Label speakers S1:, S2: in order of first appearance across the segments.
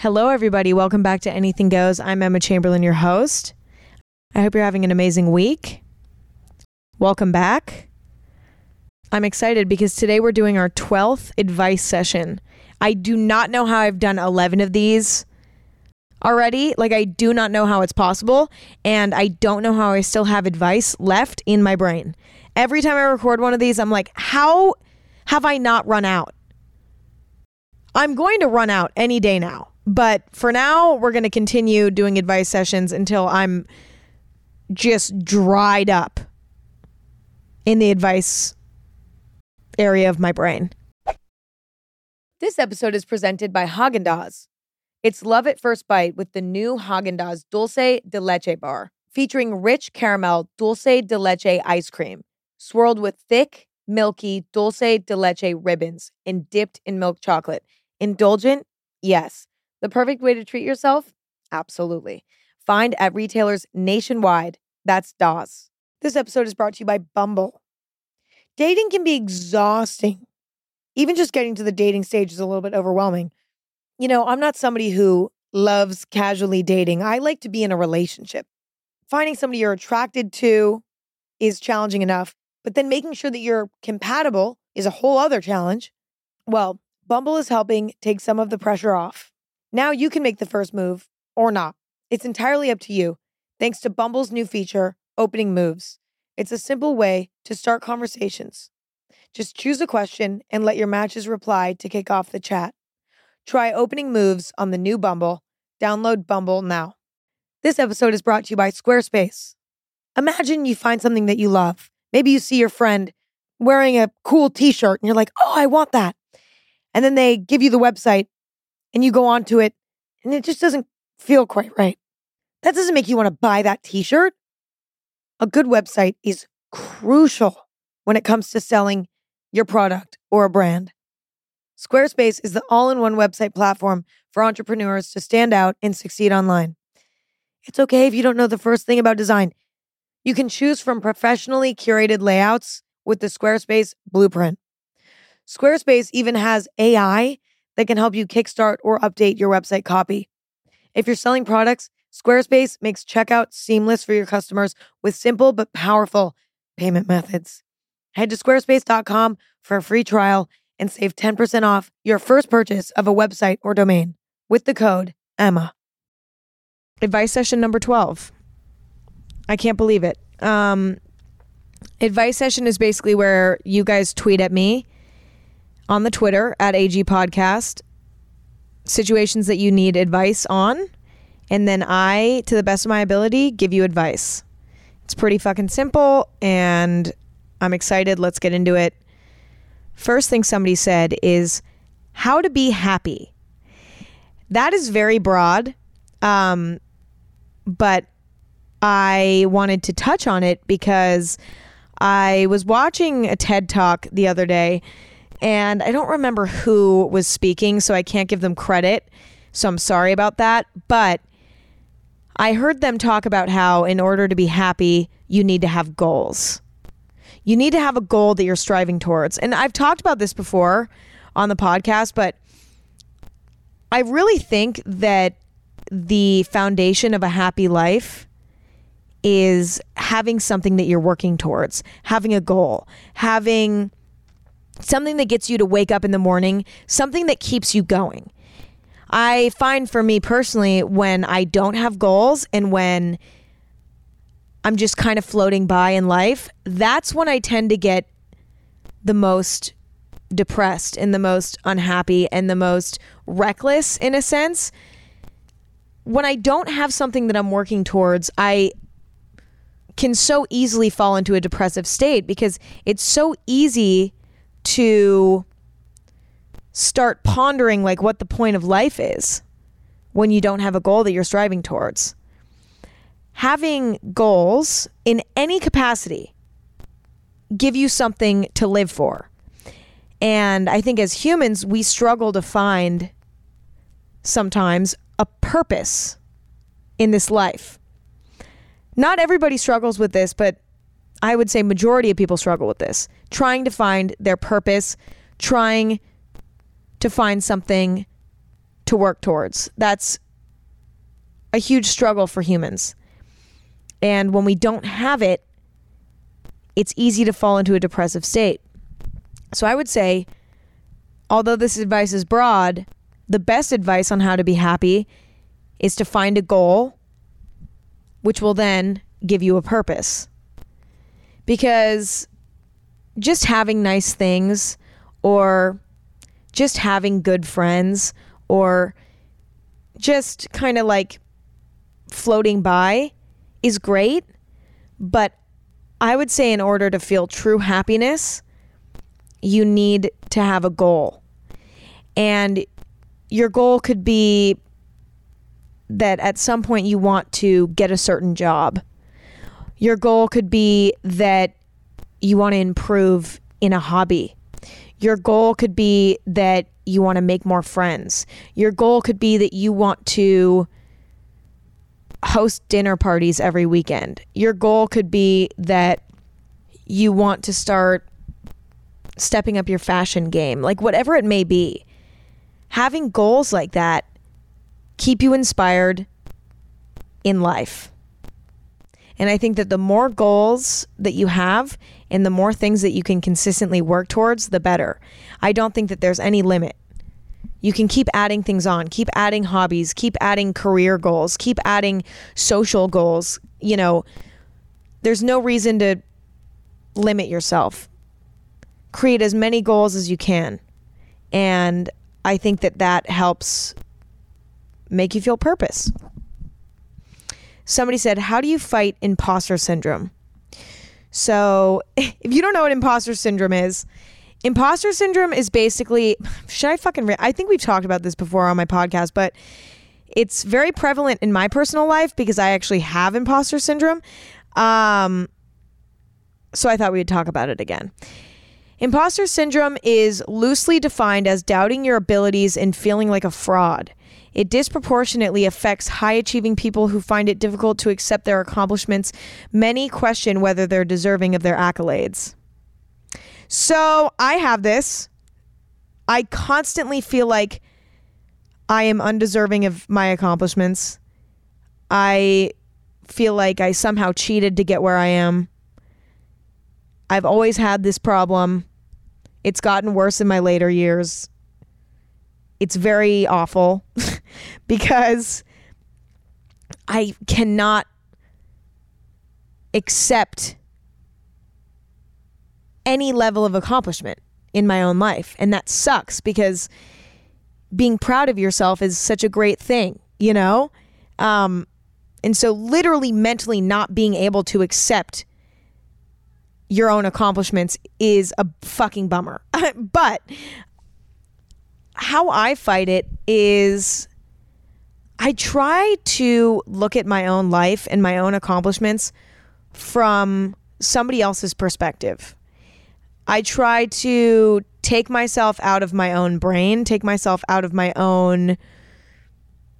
S1: Hello, everybody. Welcome back to Anything Goes. I'm Emma Chamberlain, your host. I hope you're having an amazing week. Welcome back. I'm excited because today we're doing our 12th advice session. I do not know how I've done 11 of these already. Like, I do not know how it's possible. And I don't know how I still have advice left in my brain. Every time I record one of these, I'm like, how have I not run out? I'm going to run out any day now. But for now, we're going to continue doing advice sessions until I'm just dried up in the advice area of my brain. This episode is presented by Haagen Dazs. It's love at first bite with the new Haagen Dazs Dulce de Leche bar, featuring rich caramel dulce de leche ice cream, swirled with thick, milky dulce de leche ribbons and dipped in milk chocolate. Indulgent? Yes. The perfect way to treat yourself? Absolutely. Find at retailers nationwide. That's DAS. This episode is brought to you by Bumble. Dating can be exhausting. Even just getting to the dating stage is a little bit overwhelming. You know, I'm not somebody who loves casually dating. I like to be in a relationship. Finding somebody you're attracted to is challenging enough, but then making sure that you're compatible is a whole other challenge. Well, Bumble is helping take some of the pressure off. Now you can make the first move or not. It's entirely up to you, thanks to Bumble's new feature, Opening Moves. It's a simple way to start conversations. Just choose a question and let your matches reply to kick off the chat. Try Opening Moves on the new Bumble. Download Bumble now. This episode is brought to you by Squarespace. Imagine you find something that you love. Maybe you see your friend wearing a cool t shirt and you're like, oh, I want that. And then they give you the website and you go onto it and it just doesn't feel quite right. That doesn't make you want to buy that t shirt. A good website is crucial when it comes to selling your product or a brand. Squarespace is the all in one website platform for entrepreneurs to stand out and succeed online. It's okay if you don't know the first thing about design. You can choose from professionally curated layouts with the Squarespace blueprint. Squarespace even has AI that can help you kickstart or update your website copy. If you're selling products, Squarespace makes checkout seamless for your customers with simple but powerful payment methods. Head to squarespace.com for a free trial and save 10% off your first purchase of a website or domain with the code EMMA. Advice session number 12. I can't believe it. Um, advice session is basically where you guys tweet at me on the Twitter at AG Podcast situations that you need advice on. And then I, to the best of my ability, give you advice. It's pretty fucking simple and I'm excited. Let's get into it. First thing somebody said is how to be happy. That is very broad, um, but I wanted to touch on it because I was watching a TED talk the other day and I don't remember who was speaking, so I can't give them credit. So I'm sorry about that. But I heard them talk about how, in order to be happy, you need to have goals. You need to have a goal that you're striving towards. And I've talked about this before on the podcast, but I really think that the foundation of a happy life is having something that you're working towards, having a goal, having something that gets you to wake up in the morning, something that keeps you going. I find for me personally, when I don't have goals and when I'm just kind of floating by in life, that's when I tend to get the most depressed and the most unhappy and the most reckless in a sense. When I don't have something that I'm working towards, I can so easily fall into a depressive state because it's so easy to start pondering like what the point of life is when you don't have a goal that you're striving towards. Having goals in any capacity give you something to live for. And I think as humans, we struggle to find sometimes a purpose in this life. Not everybody struggles with this, but I would say majority of people struggle with this, trying to find their purpose, trying to find something to work towards. That's a huge struggle for humans. And when we don't have it, it's easy to fall into a depressive state. So I would say, although this advice is broad, the best advice on how to be happy is to find a goal, which will then give you a purpose. Because just having nice things or just having good friends or just kind of like floating by is great. But I would say, in order to feel true happiness, you need to have a goal. And your goal could be that at some point you want to get a certain job. Your goal could be that you want to improve in a hobby. Your goal could be that you want to make more friends. Your goal could be that you want to host dinner parties every weekend. Your goal could be that you want to start stepping up your fashion game, like whatever it may be. Having goals like that keep you inspired in life. And I think that the more goals that you have and the more things that you can consistently work towards, the better. I don't think that there's any limit. You can keep adding things on, keep adding hobbies, keep adding career goals, keep adding social goals. You know, there's no reason to limit yourself. Create as many goals as you can. And I think that that helps make you feel purpose. Somebody said, How do you fight imposter syndrome? So, if you don't know what imposter syndrome is, imposter syndrome is basically should I fucking re- I think we've talked about this before on my podcast, but it's very prevalent in my personal life because I actually have imposter syndrome. Um so I thought we'd talk about it again. Imposter syndrome is loosely defined as doubting your abilities and feeling like a fraud. It disproportionately affects high achieving people who find it difficult to accept their accomplishments. Many question whether they're deserving of their accolades. So I have this. I constantly feel like I am undeserving of my accomplishments. I feel like I somehow cheated to get where I am. I've always had this problem. It's gotten worse in my later years. It's very awful because I cannot accept any level of accomplishment in my own life. And that sucks because being proud of yourself is such a great thing, you know? Um, and so, literally, mentally not being able to accept your own accomplishments is a fucking bummer. but how I fight it is I try to look at my own life and my own accomplishments from somebody else's perspective. I try to take myself out of my own brain, take myself out of my own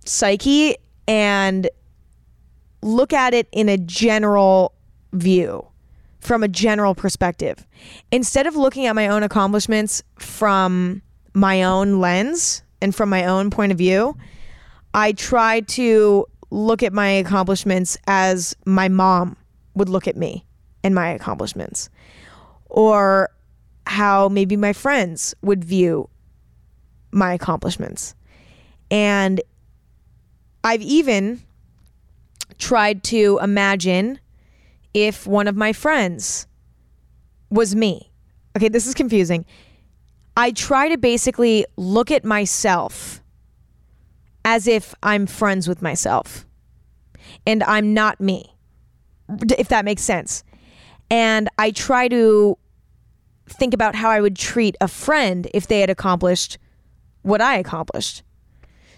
S1: psyche, and look at it in a general view, from a general perspective. Instead of looking at my own accomplishments from my own lens and from my own point of view, I try to look at my accomplishments as my mom would look at me and my accomplishments. Or how maybe my friends would view my accomplishments. And I've even tried to imagine if one of my friends was me. Okay, this is confusing. I try to basically look at myself as if I'm friends with myself and I'm not me, if that makes sense. And I try to think about how I would treat a friend if they had accomplished what I accomplished.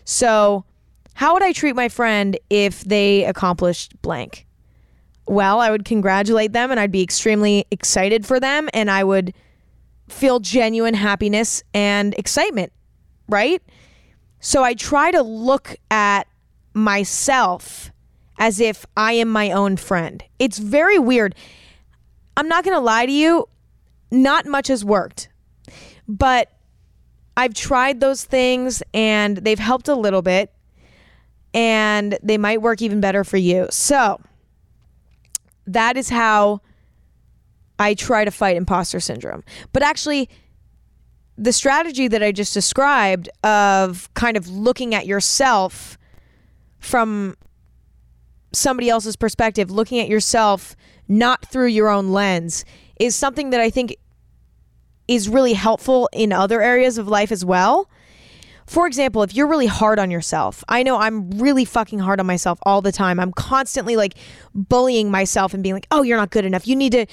S1: So, how would I treat my friend if they accomplished blank? Well, I would congratulate them and I'd be extremely excited for them and I would feel genuine happiness and excitement, right? So I try to look at myself as if I am my own friend. It's very weird. I'm not going to lie to you not much has worked. But I've tried those things and they've helped a little bit and they might work even better for you. So, that is how I try to fight imposter syndrome. But actually, the strategy that I just described of kind of looking at yourself from somebody else's perspective, looking at yourself not through your own lens, is something that I think is really helpful in other areas of life as well. For example, if you're really hard on yourself, I know I'm really fucking hard on myself all the time. I'm constantly like bullying myself and being like, oh, you're not good enough. You need to,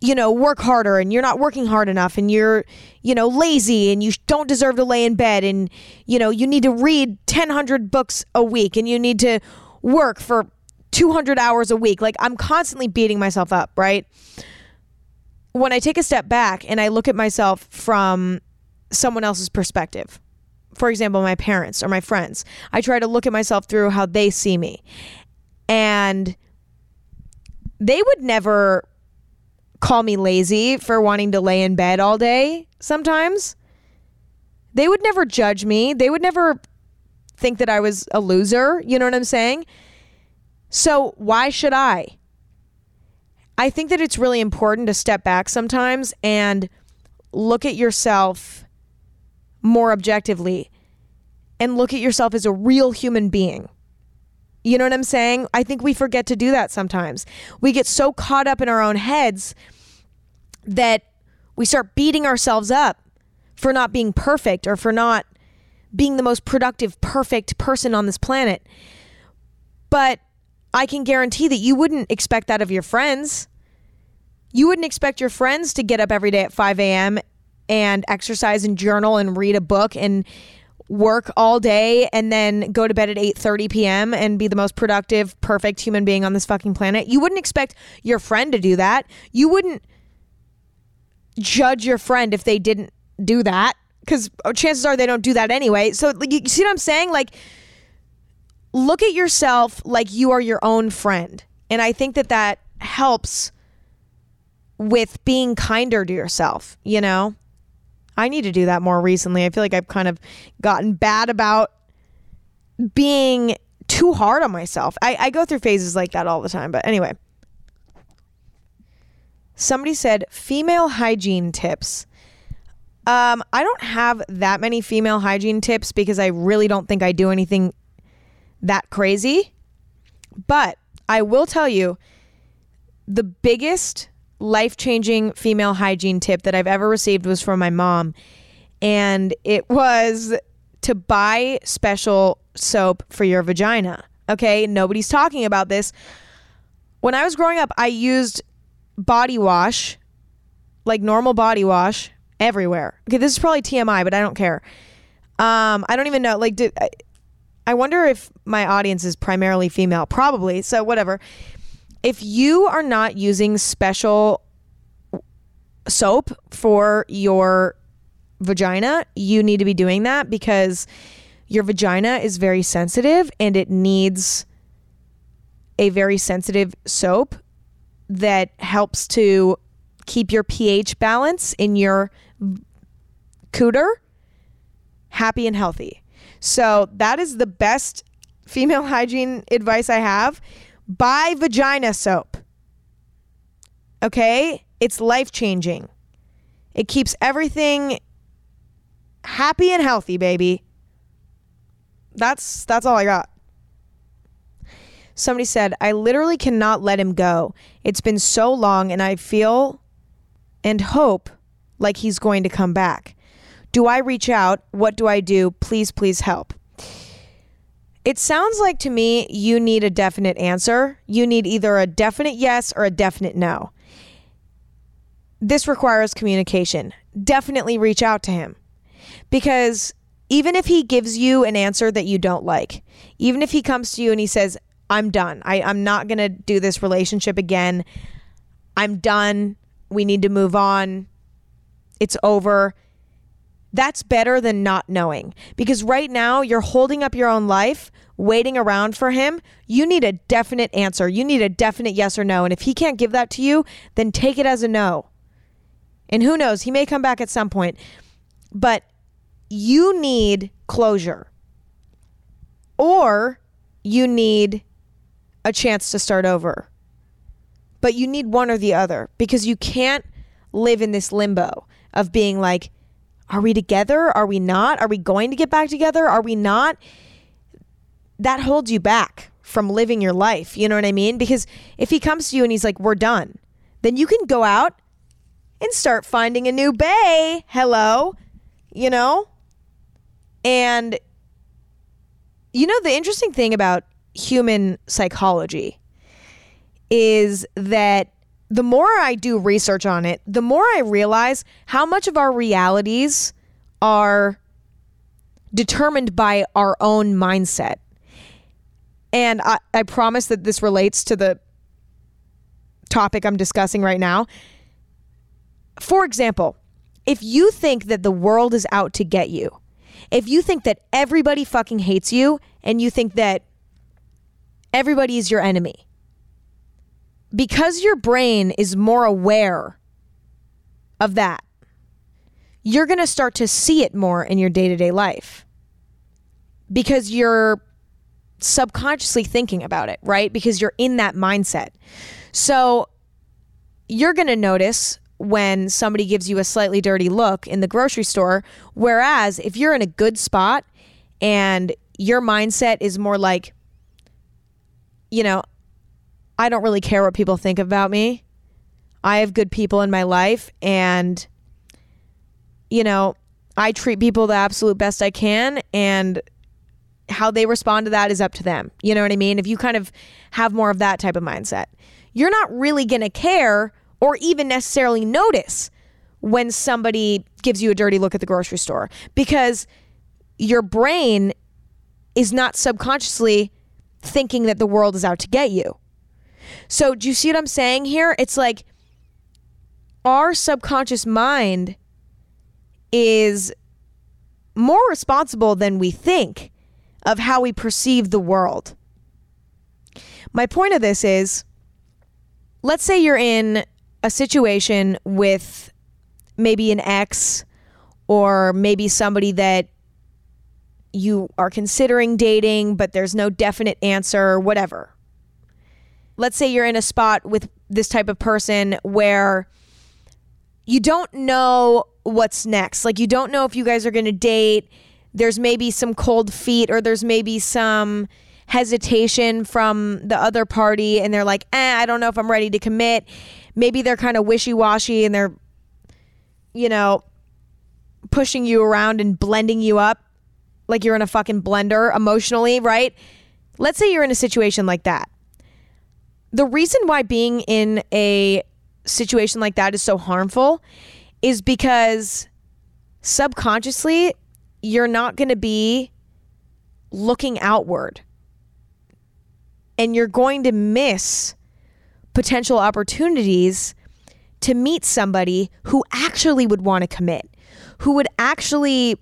S1: you know, work harder and you're not working hard enough and you're, you know, lazy and you don't deserve to lay in bed and, you know, you need to read 1,000 books a week and you need to work for 200 hours a week. Like I'm constantly beating myself up, right? When I take a step back and I look at myself from someone else's perspective, for example, my parents or my friends, I try to look at myself through how they see me. And they would never call me lazy for wanting to lay in bed all day sometimes. They would never judge me. They would never think that I was a loser. You know what I'm saying? So why should I? I think that it's really important to step back sometimes and look at yourself more objectively and look at yourself as a real human being. You know what I'm saying? I think we forget to do that sometimes. We get so caught up in our own heads that we start beating ourselves up for not being perfect or for not being the most productive, perfect person on this planet. But I can guarantee that you wouldn't expect that of your friends. You wouldn't expect your friends to get up every day at 5 a.m. and exercise and journal and read a book and work all day and then go to bed at 8:30 p.m. and be the most productive, perfect human being on this fucking planet. You wouldn't expect your friend to do that. You wouldn't judge your friend if they didn't do that because oh, chances are they don't do that anyway. So you see what I'm saying? Like look at yourself like you are your own friend. And I think that that helps with being kinder to yourself, you know? I need to do that more recently. I feel like I've kind of gotten bad about being too hard on myself. I, I go through phases like that all the time. But anyway, somebody said female hygiene tips. Um, I don't have that many female hygiene tips because I really don't think I do anything that crazy. But I will tell you the biggest life changing female hygiene tip that I've ever received was from my mom. And it was to buy special soap for your vagina. Okay. Nobody's talking about this. When I was growing up, I used body wash, like normal body wash, everywhere. Okay. This is probably TMI, but I don't care. Um, I don't even know. Like, did I wonder if my audience is primarily female. Probably. So, whatever. If you are not using special soap for your vagina, you need to be doing that because your vagina is very sensitive and it needs a very sensitive soap that helps to keep your pH balance in your cooter happy and healthy. So that is the best female hygiene advice I have. Buy vagina soap. Okay? It's life changing. It keeps everything happy and healthy, baby. That's that's all I got. Somebody said, "I literally cannot let him go. It's been so long and I feel and hope like he's going to come back. Do I reach out? What do I do? Please, please help. It sounds like to me you need a definite answer. You need either a definite yes or a definite no. This requires communication. Definitely reach out to him because even if he gives you an answer that you don't like, even if he comes to you and he says, I'm done, I, I'm not going to do this relationship again, I'm done, we need to move on, it's over that's better than not knowing. Because right now, you're holding up your own life, waiting around for him. You need a definite answer. You need a definite yes or no. And if he can't give that to you, then take it as a no. And who knows, he may come back at some point. But you need closure or you need a chance to start over. But you need one or the other because you can't live in this limbo of being like, are we together? Are we not? Are we going to get back together? Are we not? That holds you back from living your life. You know what I mean? Because if he comes to you and he's like, we're done, then you can go out and start finding a new bay. Hello. You know? And you know, the interesting thing about human psychology is that the more I do research on it, the more I realize how much of our realities are determined by our own mindset. And I, I promise that this relates to the topic I'm discussing right now. For example, if you think that the world is out to get you, if you think that everybody fucking hates you and you think that everybody is your enemy, because your brain is more aware of that, you're going to start to see it more in your day to day life because you're subconsciously thinking about it, right? Because you're in that mindset. So you're going to notice when somebody gives you a slightly dirty look in the grocery store. Whereas if you're in a good spot and your mindset is more like, you know, I don't really care what people think about me. I have good people in my life and, you know, I treat people the absolute best I can and how they respond to that is up to them. You know what I mean? If you kind of have more of that type of mindset, you're not really going to care or even necessarily notice when somebody gives you a dirty look at the grocery store because your brain is not subconsciously thinking that the world is out to get you. So, do you see what I'm saying here? It's like our subconscious mind is more responsible than we think of how we perceive the world. My point of this is let's say you're in a situation with maybe an ex or maybe somebody that you are considering dating, but there's no definite answer, whatever. Let's say you're in a spot with this type of person where you don't know what's next. Like, you don't know if you guys are going to date. There's maybe some cold feet, or there's maybe some hesitation from the other party, and they're like, eh, I don't know if I'm ready to commit maybe they're kind of wishy washy and they're, you know, pushing you around and blending you up like you're in a fucking blender emotionally, right? Let's say you're in a situation like that. The reason why being in a situation like that is so harmful is because subconsciously you're not going to be looking outward and you're going to miss potential opportunities to meet somebody who actually would want to commit, who would actually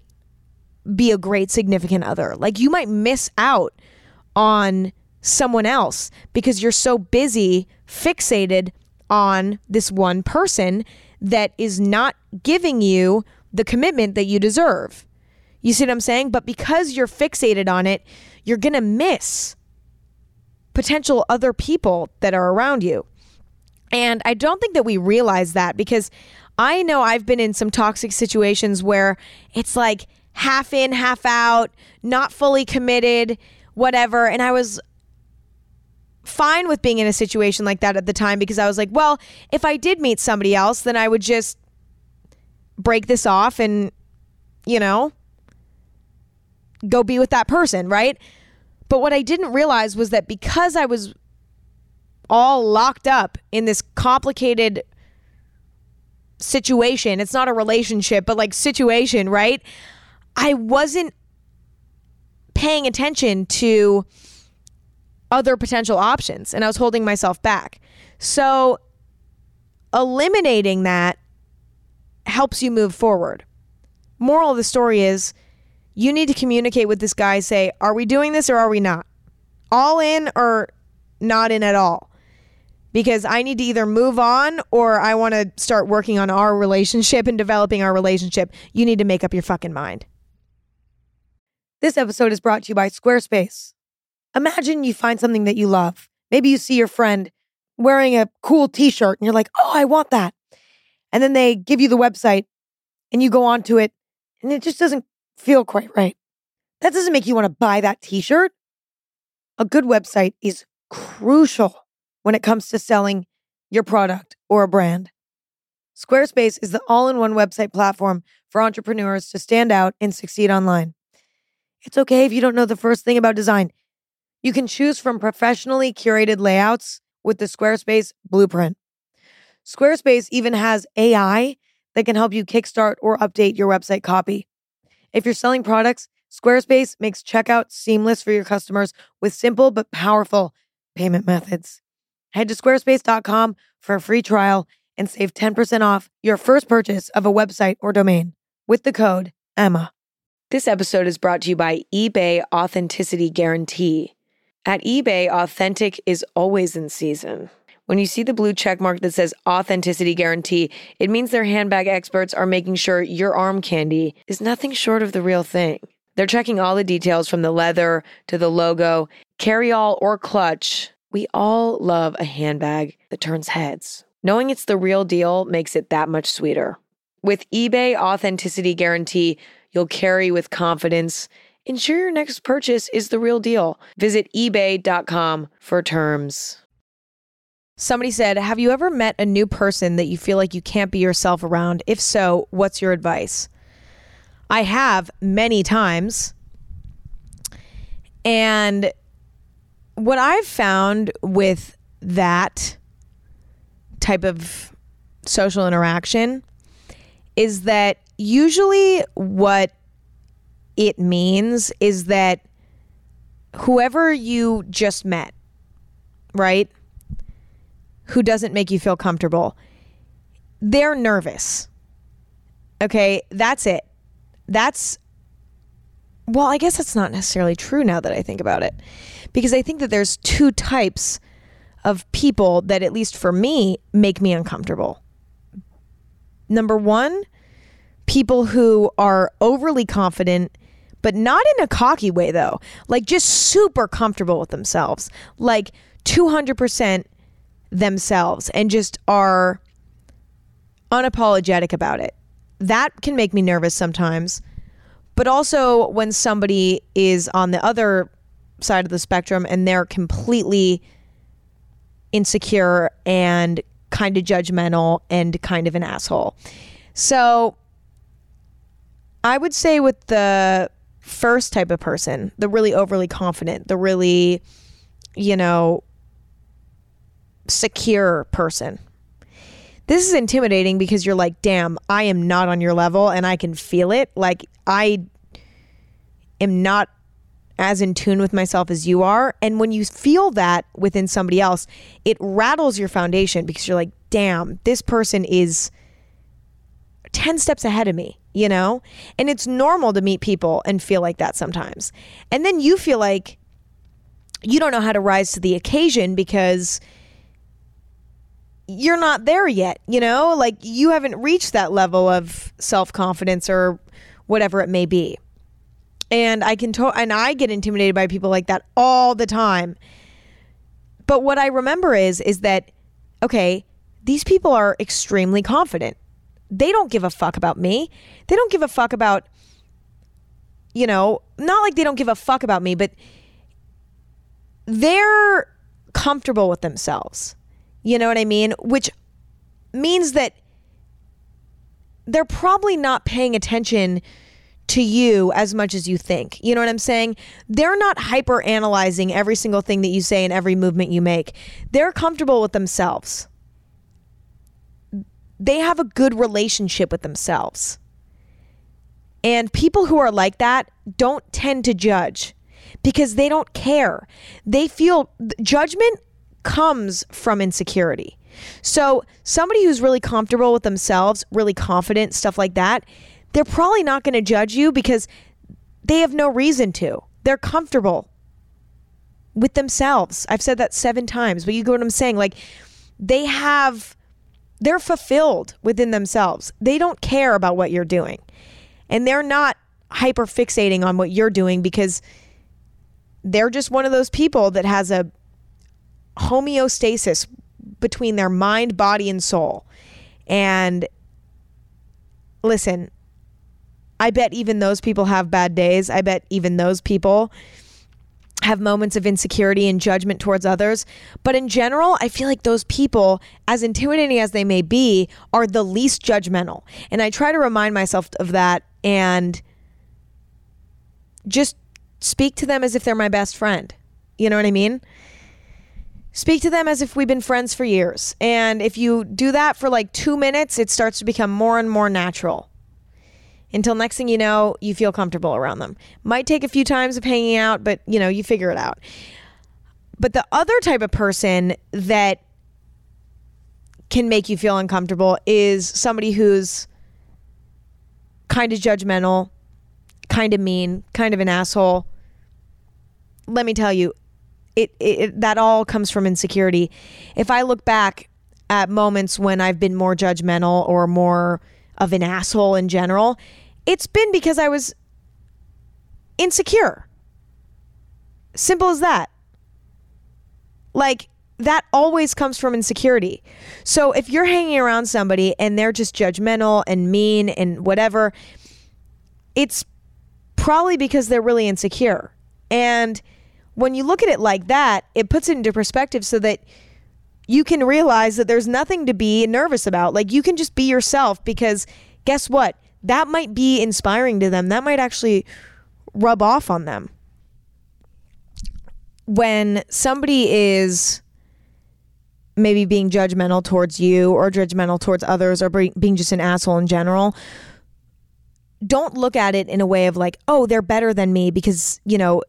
S1: be a great significant other. Like you might miss out on someone else because you're so busy fixated on this one person that is not giving you the commitment that you deserve. You see what I'm saying? But because you're fixated on it, you're going to miss potential other people that are around you. And I don't think that we realize that because I know I've been in some toxic situations where it's like half in, half out, not fully committed, whatever. And I was fine with being in a situation like that at the time because I was like, well, if I did meet somebody else, then I would just break this off and, you know, go be with that person, right? But what I didn't realize was that because I was all locked up in this complicated situation, it's not a relationship, but like situation, right? I wasn't paying attention to other potential options and I was holding myself back. So eliminating that helps you move forward. Moral of the story is you need to communicate with this guy say, are we doing this or are we not? All in or not in at all? Because I need to either move on or I want to start working on our relationship and developing our relationship. You need to make up your fucking mind.
S2: This episode is brought to you by Squarespace. Imagine you find something that you love. Maybe you see your friend wearing a cool t shirt and you're like, oh, I want that. And then they give you the website and you go onto it and it just doesn't feel quite right. That doesn't make you want to buy that t shirt. A good website is crucial when it comes to selling your product or a brand. Squarespace is the all in one website platform for entrepreneurs to stand out and succeed online. It's okay if you don't know the first thing about design. You can choose from professionally curated layouts with the Squarespace blueprint. Squarespace even has AI that can help you kickstart or update your website copy. If you're selling products, Squarespace makes checkout seamless for your customers with simple but powerful payment methods. Head to squarespace.com for a free trial and save 10% off your first purchase of a website or domain with the code EMMA.
S1: This episode is brought to you by eBay Authenticity Guarantee. At eBay, authentic is always in season. When you see the blue check mark that says Authenticity Guarantee, it means their handbag experts are making sure your arm candy is nothing short of the real thing. They're checking all the details from the leather to the logo, carry all or clutch. We all love a handbag that turns heads. Knowing it's the real deal makes it that much sweeter. With eBay Authenticity Guarantee, you'll carry with confidence. Ensure your next purchase is the real deal. Visit eBay.com for terms. Somebody said, Have you ever met a new person that you feel like you can't be yourself around? If so, what's your advice? I have many times. And what I've found with that type of social interaction is that usually what it means is that whoever you just met, right, who doesn't make you feel comfortable, they're nervous. Okay, that's it that's well, I guess that's not necessarily true now that I think about it. Because I think that there's two types of people that, at least for me, make me uncomfortable. Number one, people who are overly confident, but not in a cocky way, though. Like just super comfortable with themselves, like 200% themselves, and just are unapologetic about it that can make me nervous sometimes. But also when somebody is on the other side of the spectrum and they're completely insecure and kind of judgmental and kind of an asshole. So I would say with the first type of person, the really overly confident, the really, you know, secure person, this is intimidating because you're like, damn, I am not on your level and I can feel it. Like, I am not as in tune with myself as you are. And when you feel that within somebody else, it rattles your foundation because you're like, damn, this person is 10 steps ahead of me, you know? And it's normal to meet people and feel like that sometimes. And then you feel like you don't know how to rise to the occasion because you're not there yet, you know? Like you haven't reached that level of self-confidence or whatever it may be. And I can to- and I get intimidated by people like that all the time. But what I remember is is that okay, these people are extremely confident. They don't give a fuck about me. They don't give a fuck about you know, not like they don't give a fuck about me, but they're comfortable with themselves you know what I mean? Which means that they're probably not paying attention to you as much as you think. You know what I'm saying? They're not hyper analyzing every single thing that you say and every movement you make. They're comfortable with themselves. They have a good relationship with themselves. And people who are like that don't tend to judge because they don't care. They feel judgment comes from insecurity. So, somebody who's really comfortable with themselves, really confident, stuff like that, they're probably not going to judge you because they have no reason to. They're comfortable with themselves. I've said that seven times, but you get what I'm saying. Like, they have, they're fulfilled within themselves. They don't care about what you're doing. And they're not hyper fixating on what you're doing because they're just one of those people that has a homeostasis between their mind, body, and soul. And listen, I bet even those people have bad days. I bet even those people have moments of insecurity and judgment towards others. But in general, I feel like those people, as intimidating as they may be, are the least judgmental. And I try to remind myself of that and just speak to them as if they're my best friend. You know what I mean? Speak to them as if we've been friends for years. And if you do that for like two minutes, it starts to become more and more natural until next thing you know, you feel comfortable around them. Might take a few times of hanging out, but you know, you figure it out. But the other type of person that can make you feel uncomfortable is somebody who's kind of judgmental, kind of mean, kind of an asshole. Let me tell you, it, it that all comes from insecurity. If I look back at moments when I've been more judgmental or more of an asshole in general, it's been because I was insecure. Simple as that. Like, that always comes from insecurity. So if you're hanging around somebody and they're just judgmental and mean and whatever, it's probably because they're really insecure. And when you look at it like that, it puts it into perspective so that you can realize that there's nothing to be nervous about. Like you can just be yourself because guess what? That might be inspiring to them. That might actually rub off on them. When somebody is maybe being judgmental towards you or judgmental towards others or being just an asshole in general, don't look at it in a way of like, oh, they're better than me because, you know,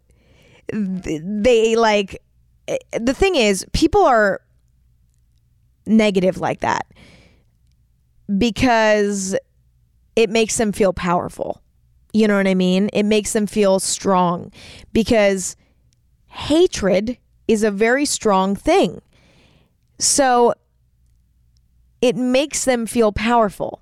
S1: they like. Eh, the thing is, people are negative like that because it makes them feel powerful. You know what I mean? It makes them feel strong because hatred is a very strong thing. So it makes them feel powerful.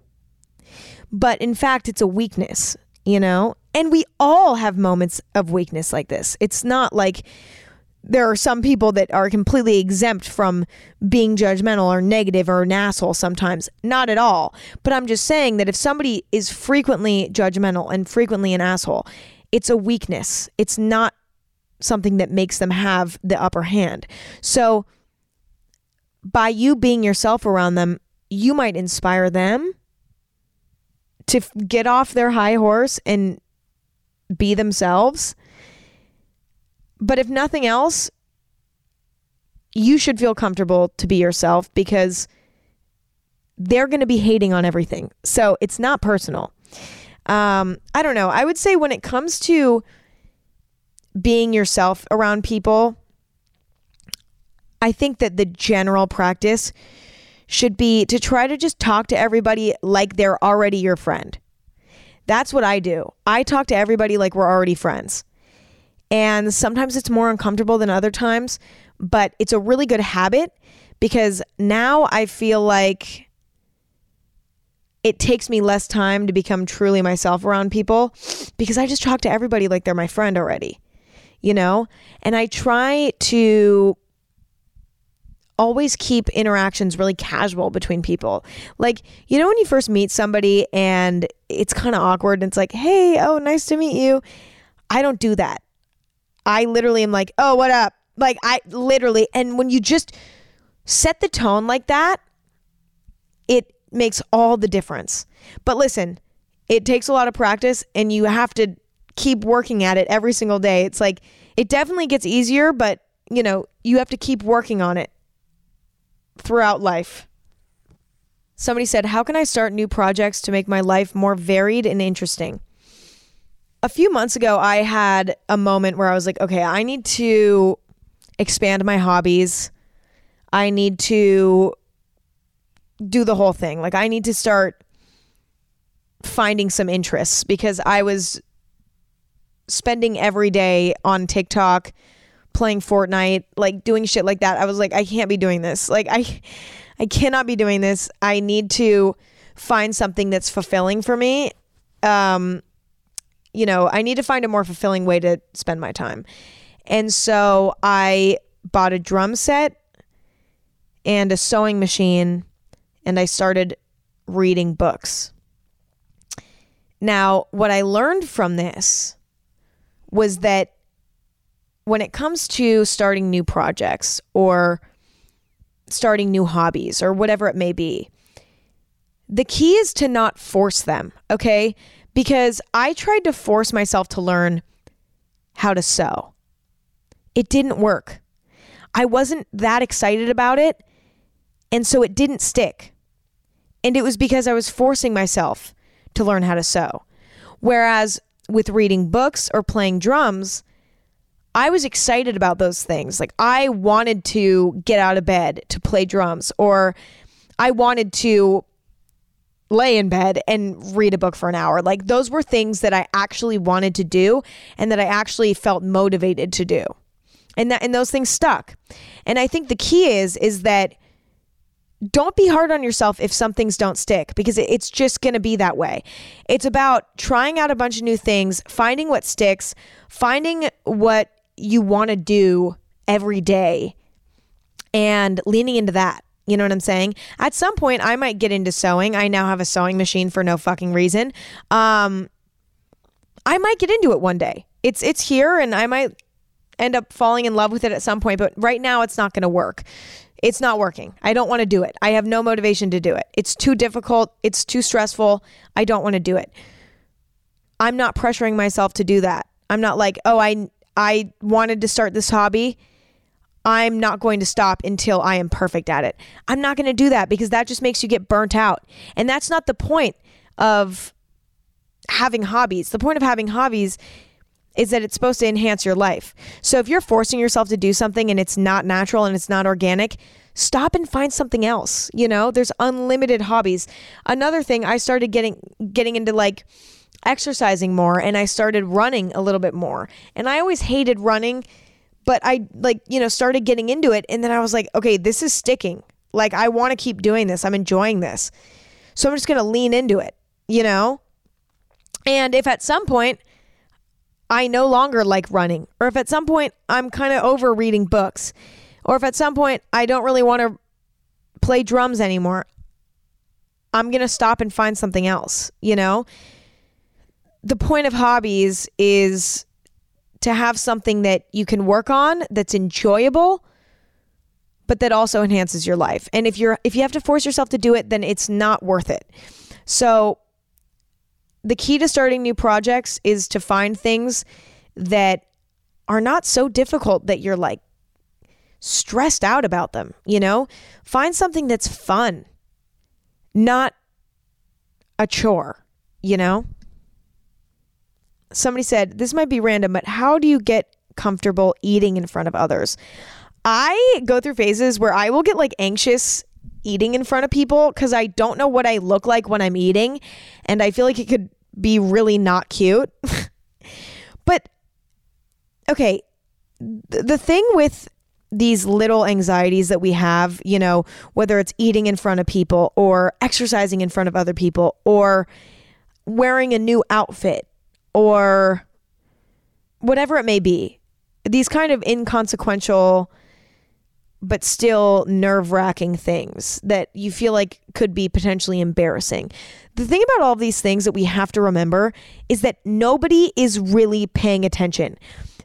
S1: But in fact, it's a weakness, you know? And we all have moments of weakness like this. It's not like there are some people that are completely exempt from being judgmental or negative or an asshole sometimes. Not at all. But I'm just saying that if somebody is frequently judgmental and frequently an asshole, it's a weakness. It's not something that makes them have the upper hand. So by you being yourself around them, you might inspire them to get off their high horse and be themselves but if nothing else, you should feel comfortable to be yourself because they're going to be hating on everything. So it's not personal. Um, I don't know. I would say when it comes to being yourself around people, I think that the general practice should be to try to just talk to everybody like they're already your friend. That's what I do. I talk to everybody like we're already friends. And sometimes it's more uncomfortable than other times, but it's a really good habit because now I feel like it takes me less time to become truly myself around people because I just talk to everybody like they're my friend already, you know? And I try to always keep interactions really casual between people. Like, you know, when you first meet somebody and it's kind of awkward and it's like, hey, oh, nice to meet you. I don't do that. I literally am like, oh, what up? Like, I literally, and when you just set the tone like that, it makes all the difference. But listen, it takes a lot of practice and you have to keep working at it every single day. It's like, it definitely gets easier, but you know, you have to keep working on it throughout life. Somebody said, How can I start new projects to make my life more varied and interesting? A few months ago, I had a moment where I was like, okay, I need to expand my hobbies. I need to do the whole thing. Like, I need to start finding some interests because I was spending every day on TikTok playing Fortnite, like doing shit like that. I was like, I can't be doing this. Like, I. I cannot be doing this. I need to find something that's fulfilling for me. Um, you know, I need to find a more fulfilling way to spend my time. And so I bought a drum set and a sewing machine and I started reading books. Now, what I learned from this was that when it comes to starting new projects or starting new hobbies or whatever it may be, the key is to not force them, okay? Because I tried to force myself to learn how to sew. It didn't work. I wasn't that excited about it, and so it didn't stick. And it was because I was forcing myself to learn how to sew. Whereas with reading books or playing drums, I was excited about those things. Like I wanted to get out of bed to play drums, or I wanted to lay in bed and read a book for an hour. Like those were things that I actually wanted to do and that I actually felt motivated to do. And that and those things stuck. And I think the key is is that don't be hard on yourself if some things don't stick because it's just going to be that way. It's about trying out a bunch of new things, finding what sticks, finding what you want to do every day and leaning into that. You know what I'm saying? At some point, I might get into sewing. I now have a sewing machine for no fucking reason. Um, I might get into it one day. It's it's here, and I might end up falling in love with it at some point. But right now, it's not going to work. It's not working. I don't want to do it. I have no motivation to do it. It's too difficult. It's too stressful. I don't want to do it. I'm not pressuring myself to do that. I'm not like, oh, I I wanted to start this hobby. I'm not going to stop until I am perfect at it. I'm not going to do that because that just makes you get burnt out. And that's not the point of having hobbies. The point of having hobbies is that it's supposed to enhance your life. So if you're forcing yourself to do something and it's not natural and it's not organic, stop and find something else. You know, there's unlimited hobbies. Another thing, I started getting getting into like exercising more and I started running a little bit more. And I always hated running, but I like, you know, started getting into it and then I was like, okay, this is sticking. Like I want to keep doing this. I'm enjoying this. So I'm just going to lean into it, you know? And if at some point I no longer like running, or if at some point I'm kind of over reading books, or if at some point I don't really want to play drums anymore, I'm going to stop and find something else, you know? the point of hobbies is to have something that you can work on that's enjoyable but that also enhances your life. And if you're if you have to force yourself to do it, then it's not worth it. So the key to starting new projects is to find things that are not so difficult that you're like stressed out about them, you know? Find something that's fun, not a chore, you know? Somebody said, this might be random, but how do you get comfortable eating in front of others? I go through phases where I will get like anxious eating in front of people because I don't know what I look like when I'm eating. And I feel like it could be really not cute. but okay, the thing with these little anxieties that we have, you know, whether it's eating in front of people or exercising in front of other people or wearing a new outfit or whatever it may be. These kind of inconsequential but still nerve wracking things that you feel like could be potentially embarrassing. The thing about all these things that we have to remember is that nobody is really paying attention.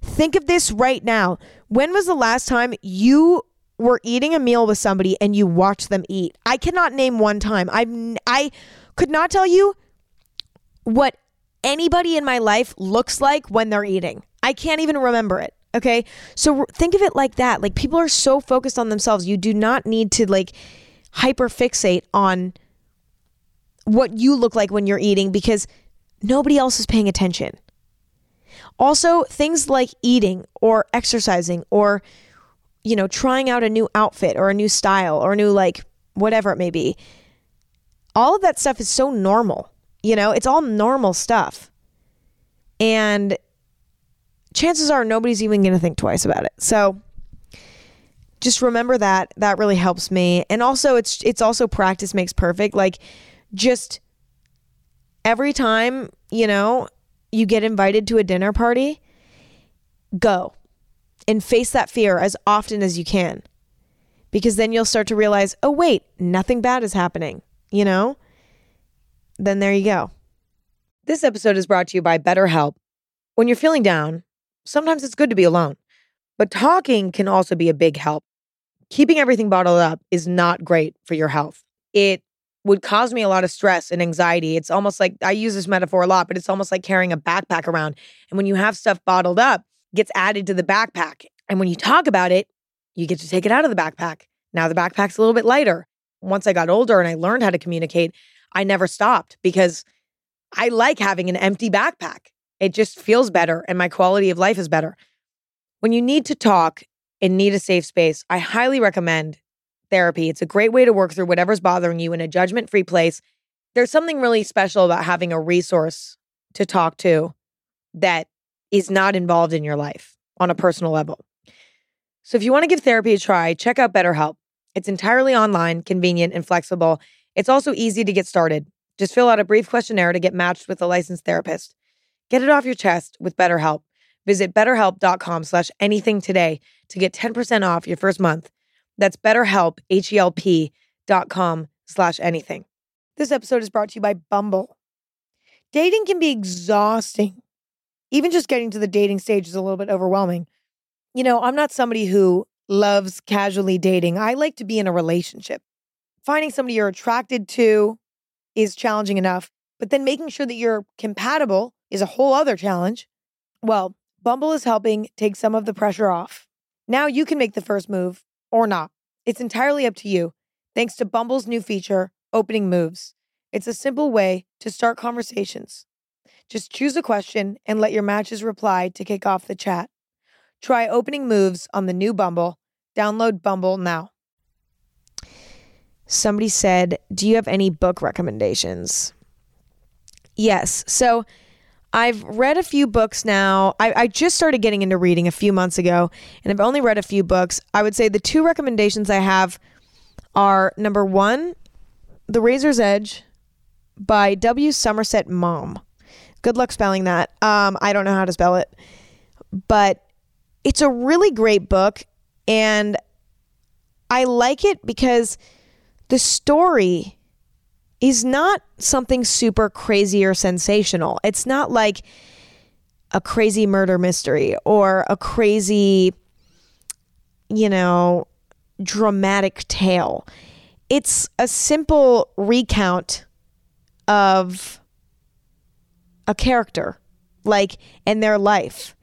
S1: Think of this right now. When was the last time you were eating a meal with somebody and you watched them eat? I cannot name one time. I I could not tell you what anybody in my life looks like when they're eating. I can't even remember it. Okay. So think of it like that. Like people are so focused on themselves. You do not need to like hyper fixate on what you look like when you're eating because nobody else is paying attention. Also, things like eating or exercising or, you know, trying out a new outfit or a new style or a new, like, whatever it may be, all of that stuff is so normal. You know, it's all normal stuff. And chances are nobody's even going to think twice about it. So just remember that that really helps me. And also it's it's also practice makes perfect. Like just every time, you know, you get invited to a dinner party, go and face that fear as often as you can. Because then you'll start to realize, oh, wait, nothing bad is happening, you know? Then there you go.
S2: This episode is brought to you by BetterHelp. When you're feeling down, sometimes it's good to be alone, but talking can also be a big help. Keeping everything bottled up is not great for your health. It would cause me a lot of stress and anxiety. It's almost like I use this metaphor a lot, but it's almost like carrying a backpack around. And when you have stuff bottled up, gets added to the backpack. And when you talk about it, you get to take it out of the backpack. Now the backpack's a little bit lighter. Once I got older and I learned how to communicate, I never stopped because I like having an empty backpack. It just feels better and my quality of life is better. When you need to talk and need a safe space, I highly recommend therapy. It's a great way to work through whatever's bothering you in a judgment free place. There's something really special about having a resource to talk to that is not involved in your life on a personal level. So if you want to give therapy a try, check out BetterHelp. It's entirely online, convenient, and flexible. It's also easy to get started. Just fill out a brief questionnaire to get matched with a licensed therapist. Get it off your chest with BetterHelp. Visit betterhelp.com slash anything today to get 10% off your first month. That's betterhelp, H-E-L-P dot com slash anything. This episode is brought to you by Bumble. Dating can be exhausting. Even just getting to the dating stage is a little bit overwhelming. You know, I'm not somebody who loves casually dating. I like to be in a relationship. Finding somebody you're attracted to is challenging enough, but then making sure that you're compatible is a whole other challenge. Well, Bumble is helping take some of the pressure off. Now you can make the first move or not. It's entirely up to you, thanks to Bumble's new feature, Opening Moves. It's a simple way to start conversations. Just choose a question and let your matches reply to kick off the chat. Try Opening Moves on the new Bumble. Download Bumble now.
S1: Somebody said, Do you have any book recommendations? Yes. So I've read a few books now. I, I, just started getting into reading a few months ago, and I've only read a few books. I would say the two recommendations I have are number one, The Razor's Edge by W. Somerset Maugham. Good luck spelling that. Um, I don't know how to spell it, but it's a really great book, and I like it because the story is not something super crazy or sensational. It's not like a crazy murder mystery or a crazy, you know, dramatic tale. It's a simple recount of a character, like, in their life.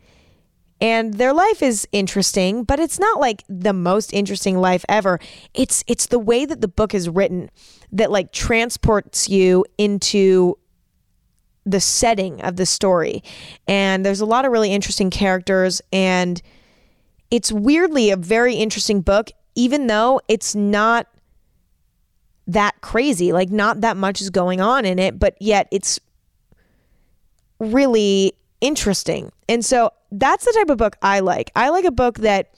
S1: And their life is interesting, but it's not like the most interesting life ever. It's it's the way that the book is written that like transports you into the setting of the story. And there's a lot of really interesting characters and it's weirdly a very interesting book even though it's not that crazy. Like not that much is going on in it, but yet it's really interesting. And so that's the type of book I like. I like a book that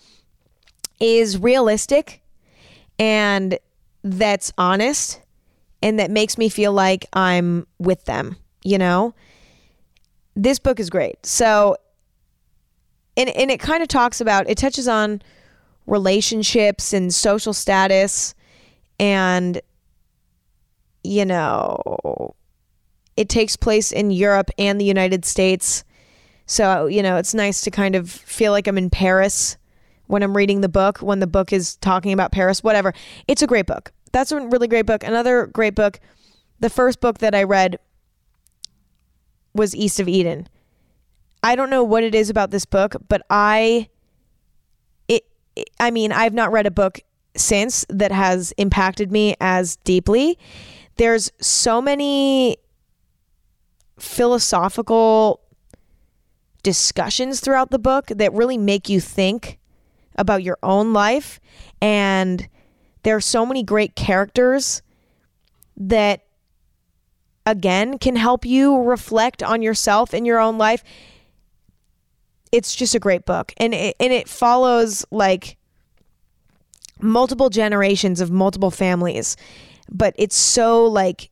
S1: is realistic and that's honest and that makes me feel like I'm with them, you know? This book is great. So and and it kind of talks about it touches on relationships and social status and you know it takes place in Europe and the United States so, you know, it's nice to kind of feel like I'm in Paris when I'm reading the book, when the book is talking about Paris, whatever. It's a great book. That's a really great book. Another great book, the first book that I read was East of Eden. I don't know what it is about this book, but I it, it I mean, I've not read a book since that has impacted me as deeply. There's so many philosophical discussions throughout the book that really make you think about your own life. And there are so many great characters that, again, can help you reflect on yourself in your own life. It's just a great book. And it, and it follows like multiple generations of multiple families. But it's so like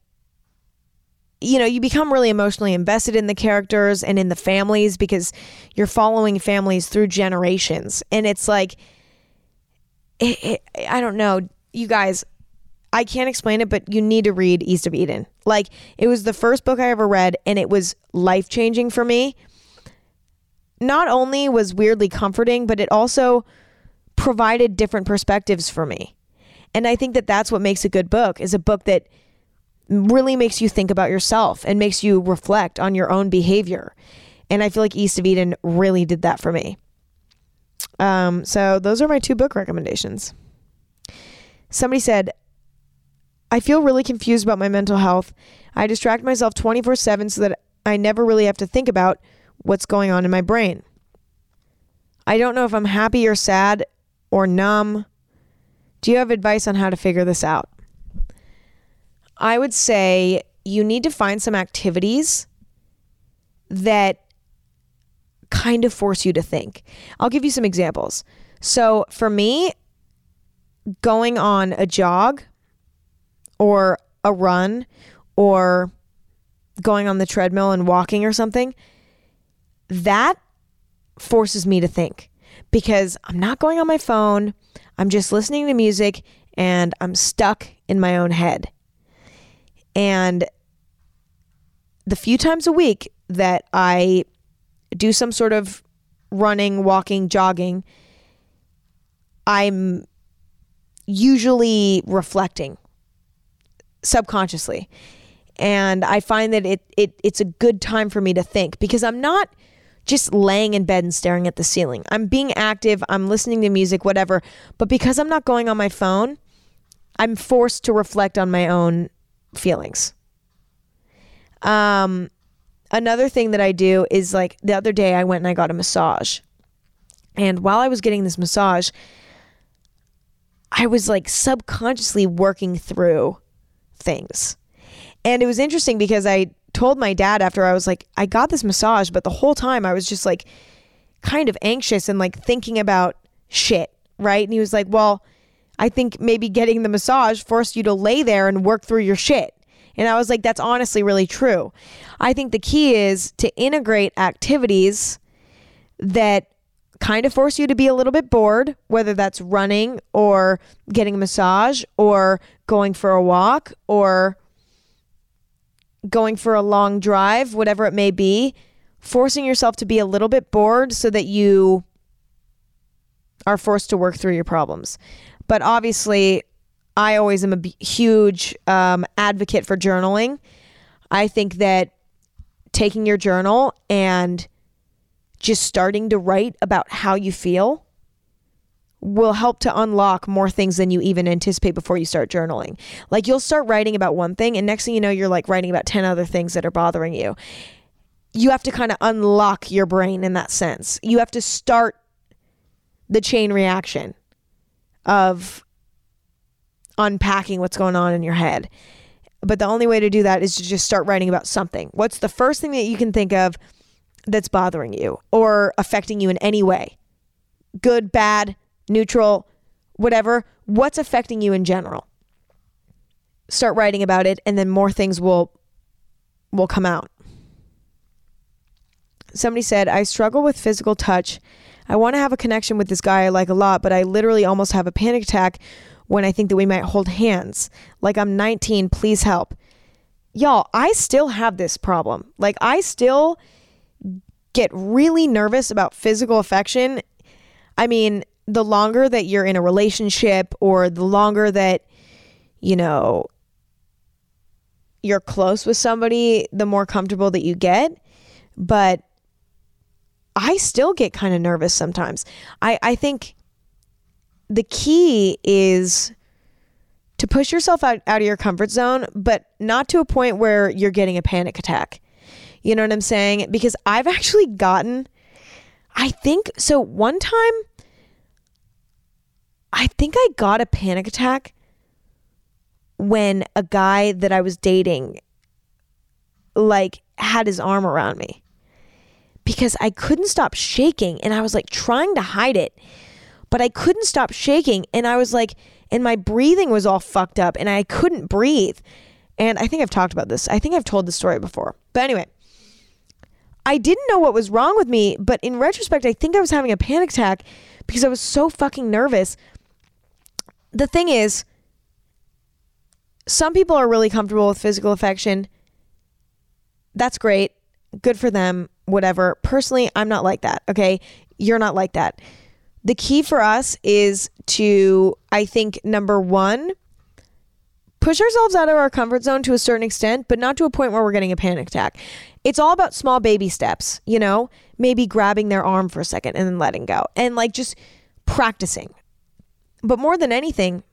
S1: you know, you become really emotionally invested in the characters and in the families because you're following families through generations. And it's like, it, it, I don't know, you guys, I can't explain it, but you need to read East of Eden. Like, it was the first book I ever read, and it was life changing for me. Not only was weirdly comforting, but it also provided different perspectives for me. And I think that that's what makes a good book is a book that really makes you think about yourself and makes you reflect on your own behavior. And I feel like East of Eden really did that for me. Um, so those are my two book recommendations. Somebody said, I feel really confused about my mental health. I distract myself 24 7 so that I never really have to think about what's going on in my brain. I don't know if I'm happy or sad or numb. Do you have advice on how to figure this out? I would say you need to find some activities that kind of force you to think. I'll give you some examples. So for me, going on a jog or a run or going on the treadmill and walking or something, that forces me to think because I'm not going on my phone. I'm just listening to music and I'm stuck in my own head. And the few times a week that I do some sort of running, walking, jogging, I'm usually reflecting subconsciously. And I find that it, it it's a good time for me to think because I'm not just laying in bed and staring at the ceiling. I'm being active, I'm listening to music, whatever. But because I'm not going on my phone, I'm forced to reflect on my own feelings. Um, another thing that I do is like the other day I went and I got a massage. And while I was getting this massage, I was like subconsciously working through things. And it was interesting because I told my dad after I was like, I got this massage, but the whole time I was just like kind of anxious and like thinking about shit, right? And he was like, Well, I think maybe getting the massage forced you to lay there and work through your shit. And I was like, that's honestly really true. I think the key is to integrate activities that kind of force you to be a little bit bored, whether that's running or getting a massage or going for a walk or going for a long drive, whatever it may be, forcing yourself to be a little bit bored so that you are forced to work through your problems. But obviously, I always am a b- huge um, advocate for journaling. I think that taking your journal and just starting to write about how you feel will help to unlock more things than you even anticipate before you start journaling. Like you'll start writing about one thing, and next thing you know, you're like writing about 10 other things that are bothering you. You have to kind of unlock your brain in that sense. You have to start the chain reaction of unpacking what's going on in your head. But the only way to do that is to just start writing about something. What's the first thing that you can think of that's bothering you or affecting you in any way? Good, bad, neutral, whatever. What's affecting you in general? Start writing about it and then more things will will come out. Somebody said, "I struggle with physical touch. I want to have a connection with this guy I like a lot, but I literally almost have a panic attack when I think that we might hold hands. Like I'm 19, please help. Y'all, I still have this problem. Like I still get really nervous about physical affection. I mean, the longer that you're in a relationship or the longer that, you know, you're close with somebody, the more comfortable that you get. But I still get kind of nervous sometimes. I, I think the key is to push yourself out, out of your comfort zone, but not to a point where you're getting a panic attack. You know what I'm saying? Because I've actually gotten, I think, so one time, I think I got a panic attack when a guy that I was dating, like, had his arm around me because I couldn't stop shaking and I was like trying to hide it but I couldn't stop shaking. And I was like, and my breathing was all fucked up and I couldn't breathe. And I think I've talked about this. I think I've told the story before. But anyway, I didn't know what was wrong with me, but in retrospect, I think I was having a panic attack because I was so fucking nervous. The thing is, some people are really comfortable with physical affection. That's great. Good for them, whatever. Personally, I'm not like that, okay? You're not like that. The key for us is to, I think, number one, push ourselves out of our comfort zone to a certain extent, but not to a point where we're getting a panic attack. It's all about small baby steps, you know, maybe grabbing their arm for a second and then letting go and like just practicing. But more than anything,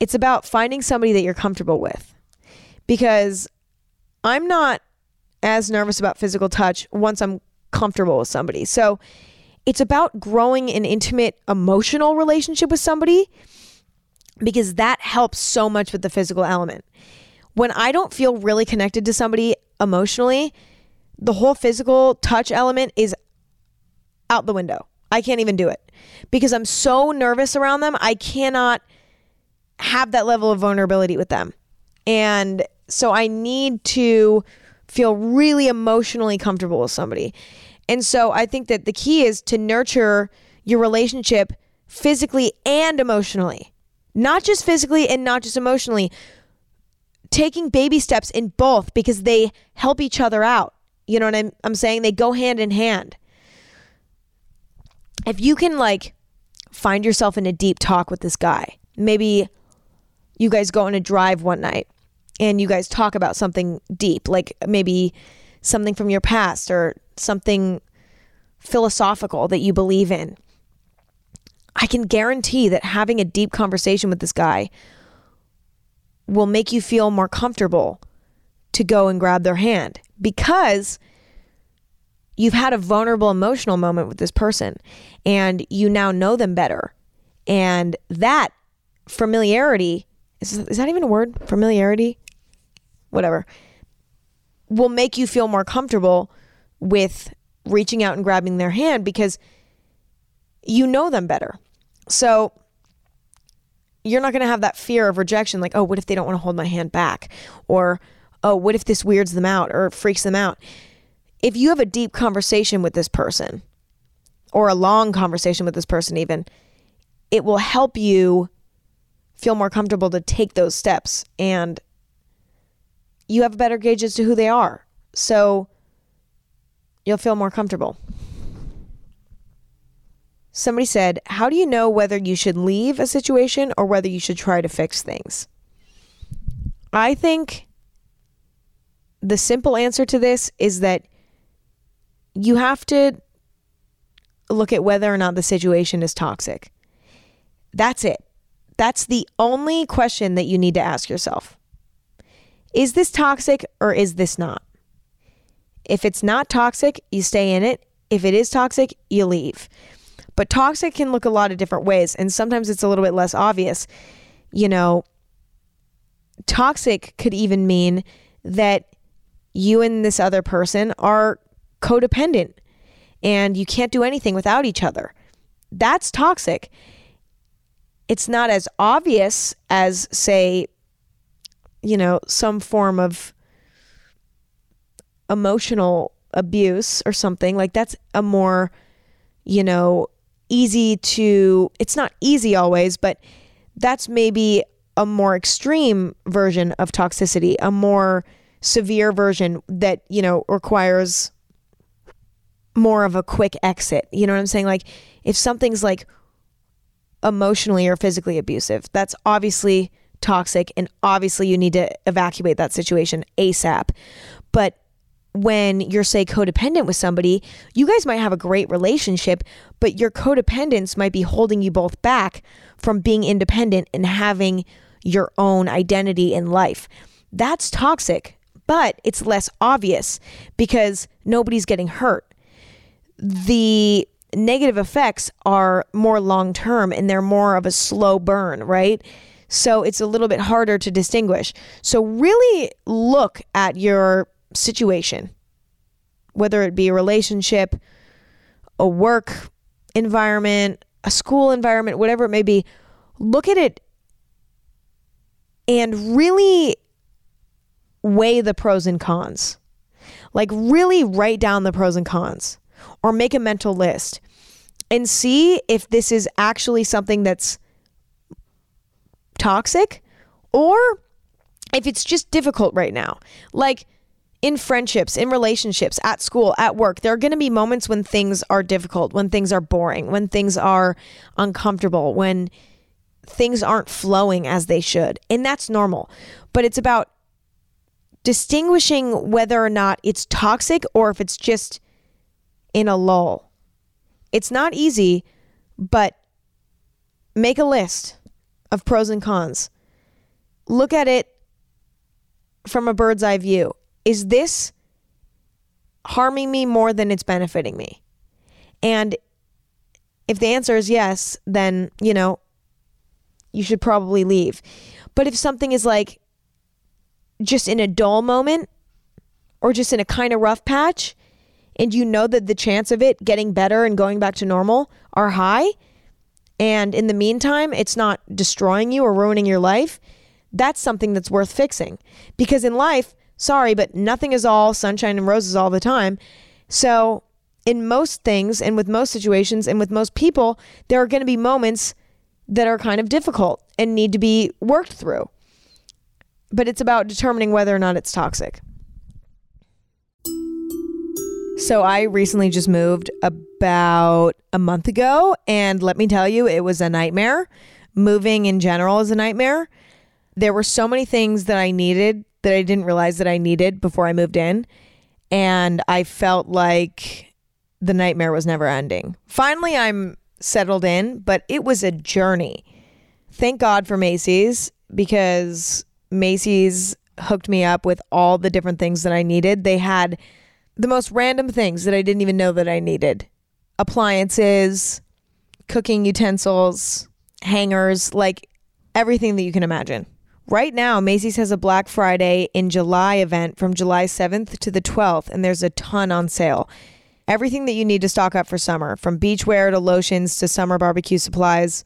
S1: it's about finding somebody that you're comfortable with. Because I'm not as nervous about physical touch once I'm comfortable with somebody. So it's about growing an intimate emotional relationship with somebody because that helps so much with the physical element. When I don't feel really connected to somebody emotionally, the whole physical touch element is out the window. I can't even do it because I'm so nervous around them. I cannot have that level of vulnerability with them. And so I need to feel really emotionally comfortable with somebody. And so I think that the key is to nurture your relationship physically and emotionally, not just physically and not just emotionally. Taking baby steps in both because they help each other out. You know what I'm, I'm saying? They go hand in hand. If you can, like, find yourself in a deep talk with this guy, maybe you guys go on a drive one night and you guys talk about something deep, like maybe something from your past or something philosophical that you believe in. I can guarantee that having a deep conversation with this guy will make you feel more comfortable to go and grab their hand because you've had a vulnerable emotional moment with this person and you now know them better. And that familiarity is, is that even a word? Familiarity? Whatever. Will make you feel more comfortable with reaching out and grabbing their hand because you know them better. So you're not going to have that fear of rejection like, oh, what if they don't want to hold my hand back? Or, oh, what if this weirds them out or freaks them out? If you have a deep conversation with this person or a long conversation with this person, even, it will help you feel more comfortable to take those steps and you have a better gauge as to who they are. So you'll feel more comfortable. Somebody said, How do you know whether you should leave a situation or whether you should try to fix things? I think the simple answer to this is that you have to look at whether or not the situation is toxic. That's it. That's the only question that you need to ask yourself. Is this toxic or is this not? If it's not toxic, you stay in it. If it is toxic, you leave. But toxic can look a lot of different ways, and sometimes it's a little bit less obvious. You know, toxic could even mean that you and this other person are codependent and you can't do anything without each other. That's toxic. It's not as obvious as, say, you know, some form of emotional abuse or something. Like that's a more, you know, easy to, it's not easy always, but that's maybe a more extreme version of toxicity, a more severe version that, you know, requires more of a quick exit. You know what I'm saying? Like if something's like emotionally or physically abusive, that's obviously toxic and obviously you need to evacuate that situation ASAP. But when you're say codependent with somebody, you guys might have a great relationship, but your codependence might be holding you both back from being independent and having your own identity in life. That's toxic, but it's less obvious because nobody's getting hurt. The negative effects are more long term and they're more of a slow burn, right? So it's a little bit harder to distinguish. So really look at your situation, whether it be a relationship, a work environment, a school environment, whatever it may be, look at it and really weigh the pros and cons. Like, really write down the pros and cons or make a mental list and see if this is actually something that's toxic or if it's just difficult right now. Like, in friendships, in relationships, at school, at work, there are going to be moments when things are difficult, when things are boring, when things are uncomfortable, when things aren't flowing as they should. And that's normal. But it's about distinguishing whether or not it's toxic or if it's just in a lull. It's not easy, but make a list of pros and cons. Look at it from a bird's eye view. Is this harming me more than it's benefiting me? And if the answer is yes, then, you know, you should probably leave. But if something is like just in a dull moment or just in a kind of rough patch, and you know that the chance of it getting better and going back to normal are high, and in the meantime, it's not destroying you or ruining your life, that's something that's worth fixing. Because in life, sorry, but nothing is all sunshine and roses all the time. So, in most things and with most situations and with most people, there are going to be moments that are kind of difficult and need to be worked through. But it's about determining whether or not it's toxic. So I recently just moved about a month ago, and let me tell you, it was a nightmare. Moving in general is a nightmare. There were so many things that I needed that I didn't realize that I needed before I moved in. And I felt like the nightmare was never ending. Finally, I'm settled in, but it was a journey. Thank God for Macy's because Macy's hooked me up with all the different things that I needed. They had the most random things that I didn't even know that I needed appliances, cooking utensils, hangers, like everything that you can imagine. Right now, Macy's has a Black Friday in July event from July 7th to the 12th, and there's a ton on sale. Everything that you need to stock up for summer, from beachwear to lotions to summer barbecue supplies.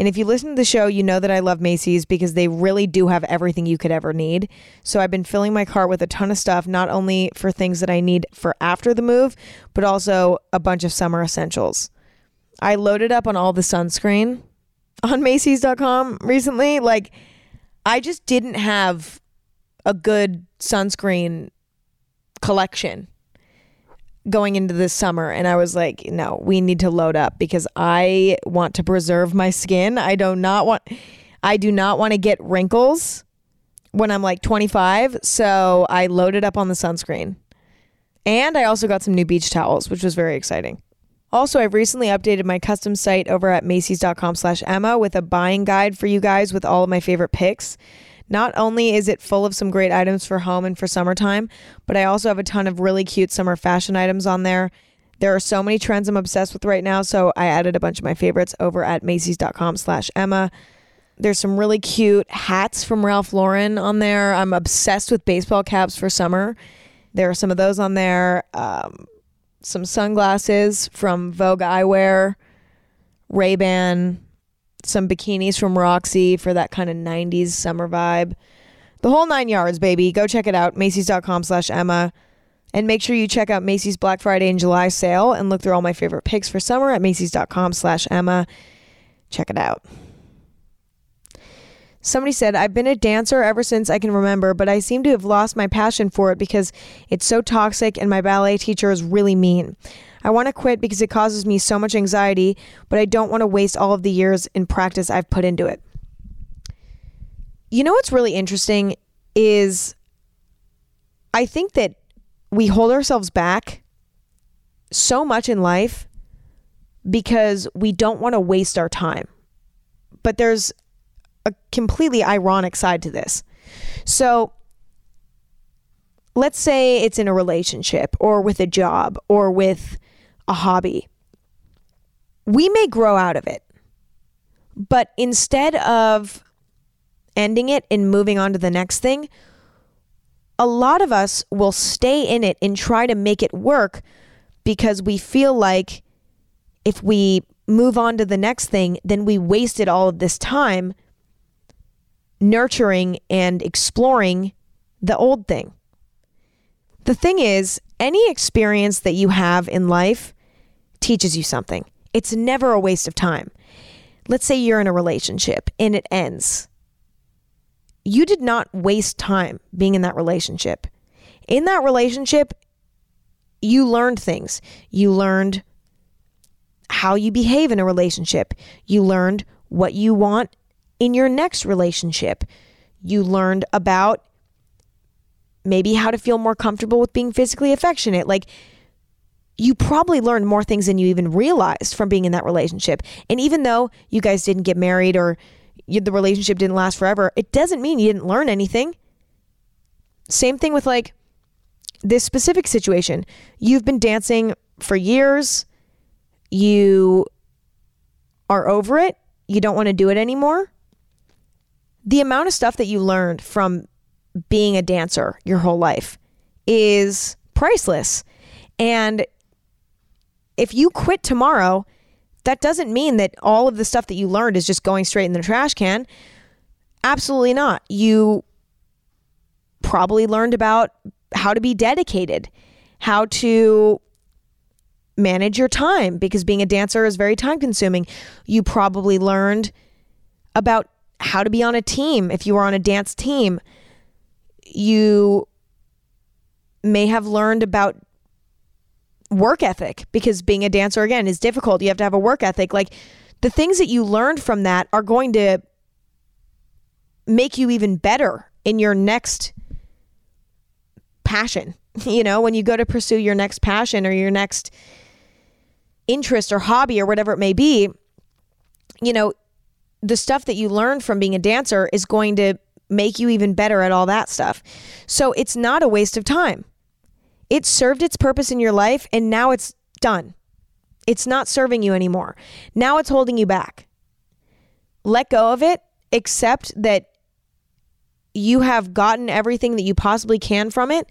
S1: And if you listen to the show, you know that I love Macy's because they really do have everything you could ever need. So I've been filling my cart with a ton of stuff, not only for things that I need for after the move, but also a bunch of summer essentials. I loaded up on all the sunscreen on Macy's.com recently. Like, I just didn't have a good sunscreen collection going into this summer and I was like, no, we need to load up because I want to preserve my skin. I do not want I do not want to get wrinkles when I'm like 25, so I loaded up on the sunscreen. And I also got some new beach towels, which was very exciting. Also, I've recently updated my custom site over at Macy's.com slash Emma with a buying guide for you guys with all of my favorite picks. Not only is it full of some great items for home and for summertime, but I also have a ton of really cute summer fashion items on there. There are so many trends I'm obsessed with right now, so I added a bunch of my favorites over at Macy's.com slash Emma. There's some really cute hats from Ralph Lauren on there. I'm obsessed with baseball caps for summer. There are some of those on there. Um, some sunglasses from Vogue Eyewear, Ray Ban, some bikinis from Roxy for that kind of 90s summer vibe. The whole nine yards, baby. Go check it out. Macy's.com slash Emma. And make sure you check out Macy's Black Friday and July sale and look through all my favorite picks for summer at Macy's.com slash Emma. Check it out. Somebody said, I've been a dancer ever since I can remember, but I seem to have lost my passion for it because it's so toxic and my ballet teacher is really mean. I want to quit because it causes me so much anxiety, but I don't want to waste all of the years in practice I've put into it. You know what's really interesting is I think that we hold ourselves back so much in life because we don't want to waste our time. But there's completely ironic side to this. So, let's say it's in a relationship or with a job or with a hobby. We may grow out of it, but instead of ending it and moving on to the next thing, a lot of us will stay in it and try to make it work because we feel like if we move on to the next thing, then we wasted all of this time nurturing and exploring the old thing. The thing is, any experience that you have in life teaches you something. It's never a waste of time. Let's say you're in a relationship and it ends. You did not waste time being in that relationship. In that relationship, you learned things. You learned how you behave in a relationship. You learned what you want in your next relationship. You learned about maybe how to feel more comfortable with being physically affectionate. Like, you probably learned more things than you even realized from being in that relationship. And even though you guys didn't get married or you, the relationship didn't last forever, it doesn't mean you didn't learn anything. Same thing with like this specific situation. You've been dancing for years, you are over it, you don't want to do it anymore. The amount of stuff that you learned from being a dancer your whole life is priceless. And if you quit tomorrow, that doesn't mean that all of the stuff that you learned is just going straight in the trash can. Absolutely not. You probably learned about how to be dedicated, how to manage your time because being a dancer is very time consuming. You probably learned about how to be on a team if you were on a dance team. You may have learned about work ethic because being a dancer again is difficult. You have to have a work ethic. Like the things that you learned from that are going to make you even better in your next passion. You know, when you go to pursue your next passion or your next interest or hobby or whatever it may be, you know, the stuff that you learn from being a dancer is going to make you even better at all that stuff. So it's not a waste of time. It served its purpose in your life and now it's done. It's not serving you anymore. Now it's holding you back. Let go of it, accept that you have gotten everything that you possibly can from it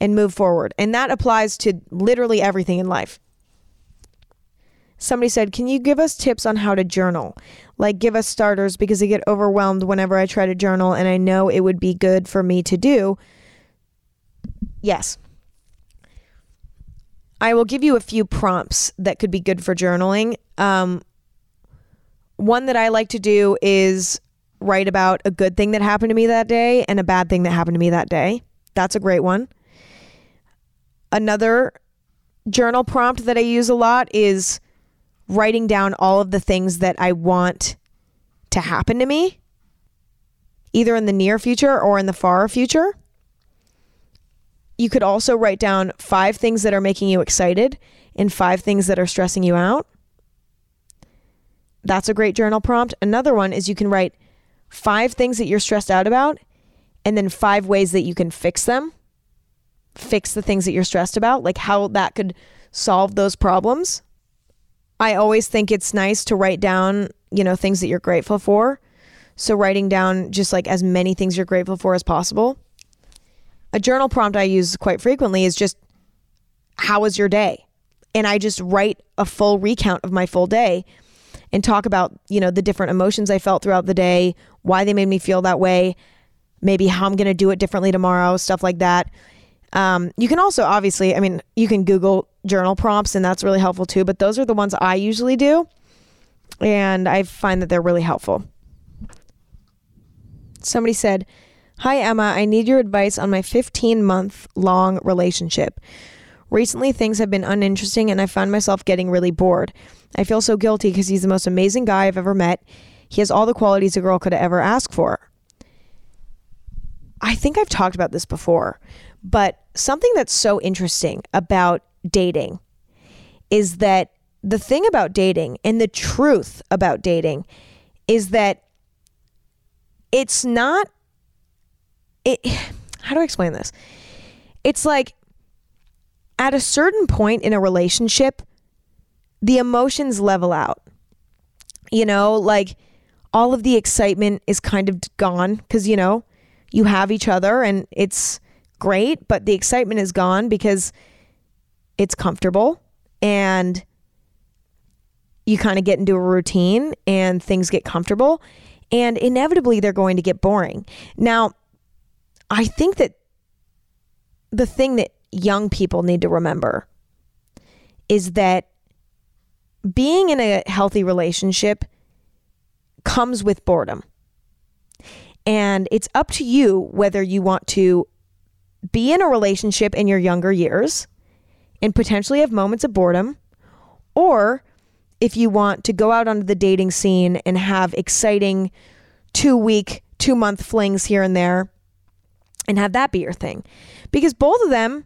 S1: and move forward. And that applies to literally everything in life. Somebody said, Can you give us tips on how to journal? Like, give us starters because I get overwhelmed whenever I try to journal and I know it would be good for me to do. Yes. I will give you a few prompts that could be good for journaling. Um, one that I like to do is write about a good thing that happened to me that day and a bad thing that happened to me that day. That's a great one. Another journal prompt that I use a lot is writing down all of the things that I want to happen to me, either in the near future or in the far future. You could also write down five things that are making you excited and five things that are stressing you out. That's a great journal prompt. Another one is you can write five things that you're stressed out about and then five ways that you can fix them fix the things that you're stressed about, like how that could solve those problems. I always think it's nice to write down, you know, things that you're grateful for. So writing down just like as many things you're grateful for as possible. A journal prompt I use quite frequently is just how was your day? And I just write a full recount of my full day and talk about, you know, the different emotions I felt throughout the day, why they made me feel that way, maybe how I'm going to do it differently tomorrow, stuff like that. Um, you can also obviously, I mean, you can Google journal prompts and that's really helpful too, but those are the ones I usually do. And I find that they're really helpful. Somebody said, Hi, Emma, I need your advice on my 15 month long relationship. Recently, things have been uninteresting and I found myself getting really bored. I feel so guilty because he's the most amazing guy I've ever met. He has all the qualities a girl could ever ask for. I think I've talked about this before, but something that's so interesting about dating is that the thing about dating and the truth about dating is that it's not it how do I explain this? It's like at a certain point in a relationship the emotions level out. You know, like all of the excitement is kind of gone cuz you know, you have each other and it's great, but the excitement is gone because it's comfortable and you kind of get into a routine and things get comfortable and inevitably they're going to get boring. Now, I think that the thing that young people need to remember is that being in a healthy relationship comes with boredom. And it's up to you whether you want to be in a relationship in your younger years and potentially have moments of boredom, or if you want to go out onto the dating scene and have exciting two week, two month flings here and there and have that be your thing. Because both of them,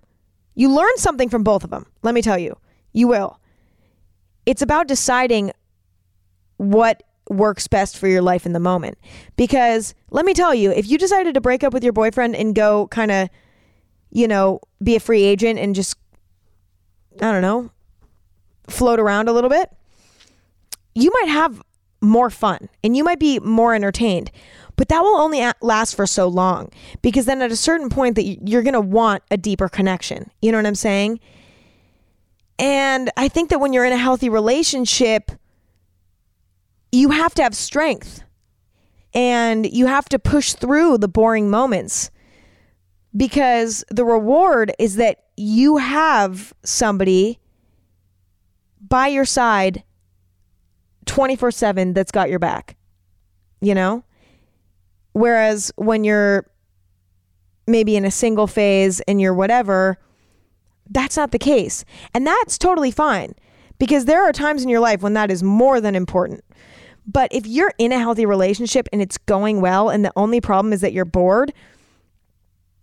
S1: you learn something from both of them. Let me tell you, you will. It's about deciding what works best for your life in the moment. Because let me tell you, if you decided to break up with your boyfriend and go kind of, you know, be a free agent and just, I don't know, float around a little bit, you might have more fun and you might be more entertained. But that will only last for so long because then at a certain point that you're going to want a deeper connection. You know what I'm saying? And I think that when you're in a healthy relationship, you have to have strength and you have to push through the boring moments because the reward is that you have somebody by your side 24 7 that's got your back, you know? Whereas when you're maybe in a single phase and you're whatever, that's not the case. And that's totally fine because there are times in your life when that is more than important. But if you're in a healthy relationship and it's going well, and the only problem is that you're bored,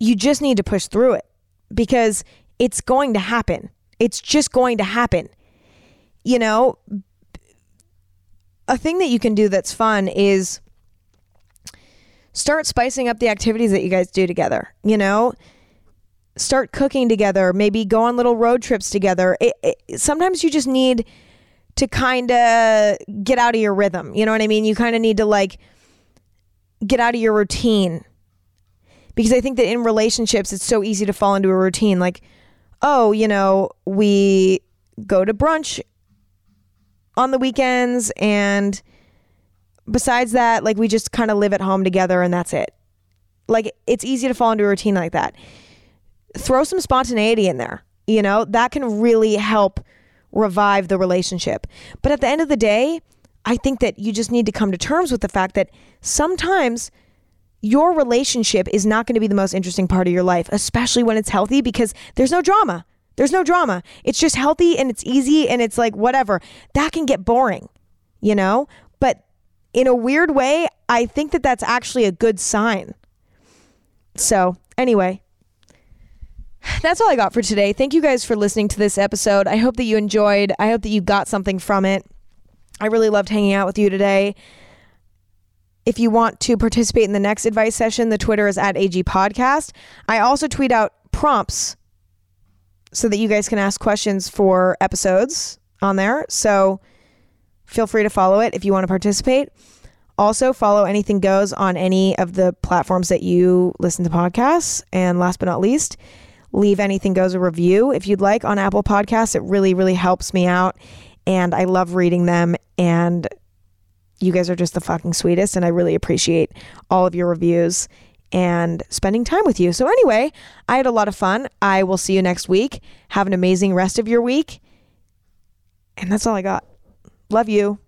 S1: you just need to push through it because it's going to happen. It's just going to happen. You know, a thing that you can do that's fun is start spicing up the activities that you guys do together. You know, start cooking together, maybe go on little road trips together. It, it, sometimes you just need to kind of get out of your rhythm. You know what I mean? You kind of need to like get out of your routine. Because I think that in relationships, it's so easy to fall into a routine. Like, oh, you know, we go to brunch on the weekends. And besides that, like, we just kind of live at home together and that's it. Like, it's easy to fall into a routine like that. Throw some spontaneity in there. You know, that can really help revive the relationship. But at the end of the day, I think that you just need to come to terms with the fact that sometimes your relationship is not going to be the most interesting part of your life, especially when it's healthy because there's no drama. There's no drama. It's just healthy and it's easy and it's like whatever. That can get boring, you know? But in a weird way, I think that that's actually a good sign. So, anyway, that's all I got for today. Thank you guys for listening to this episode. I hope that you enjoyed. I hope that you got something from it. I really loved hanging out with you today. If you want to participate in the next advice session, the Twitter is at AG Podcast. I also tweet out prompts so that you guys can ask questions for episodes on there. So feel free to follow it if you want to participate. Also, follow Anything Goes on any of the platforms that you listen to podcasts. And last but not least, leave anything goes a review if you'd like on Apple Podcasts. It really, really helps me out. And I love reading them. And you guys are just the fucking sweetest. And I really appreciate all of your reviews and spending time with you. So, anyway, I had a lot of fun. I will see you next week. Have an amazing rest of your week. And that's all I got. Love you.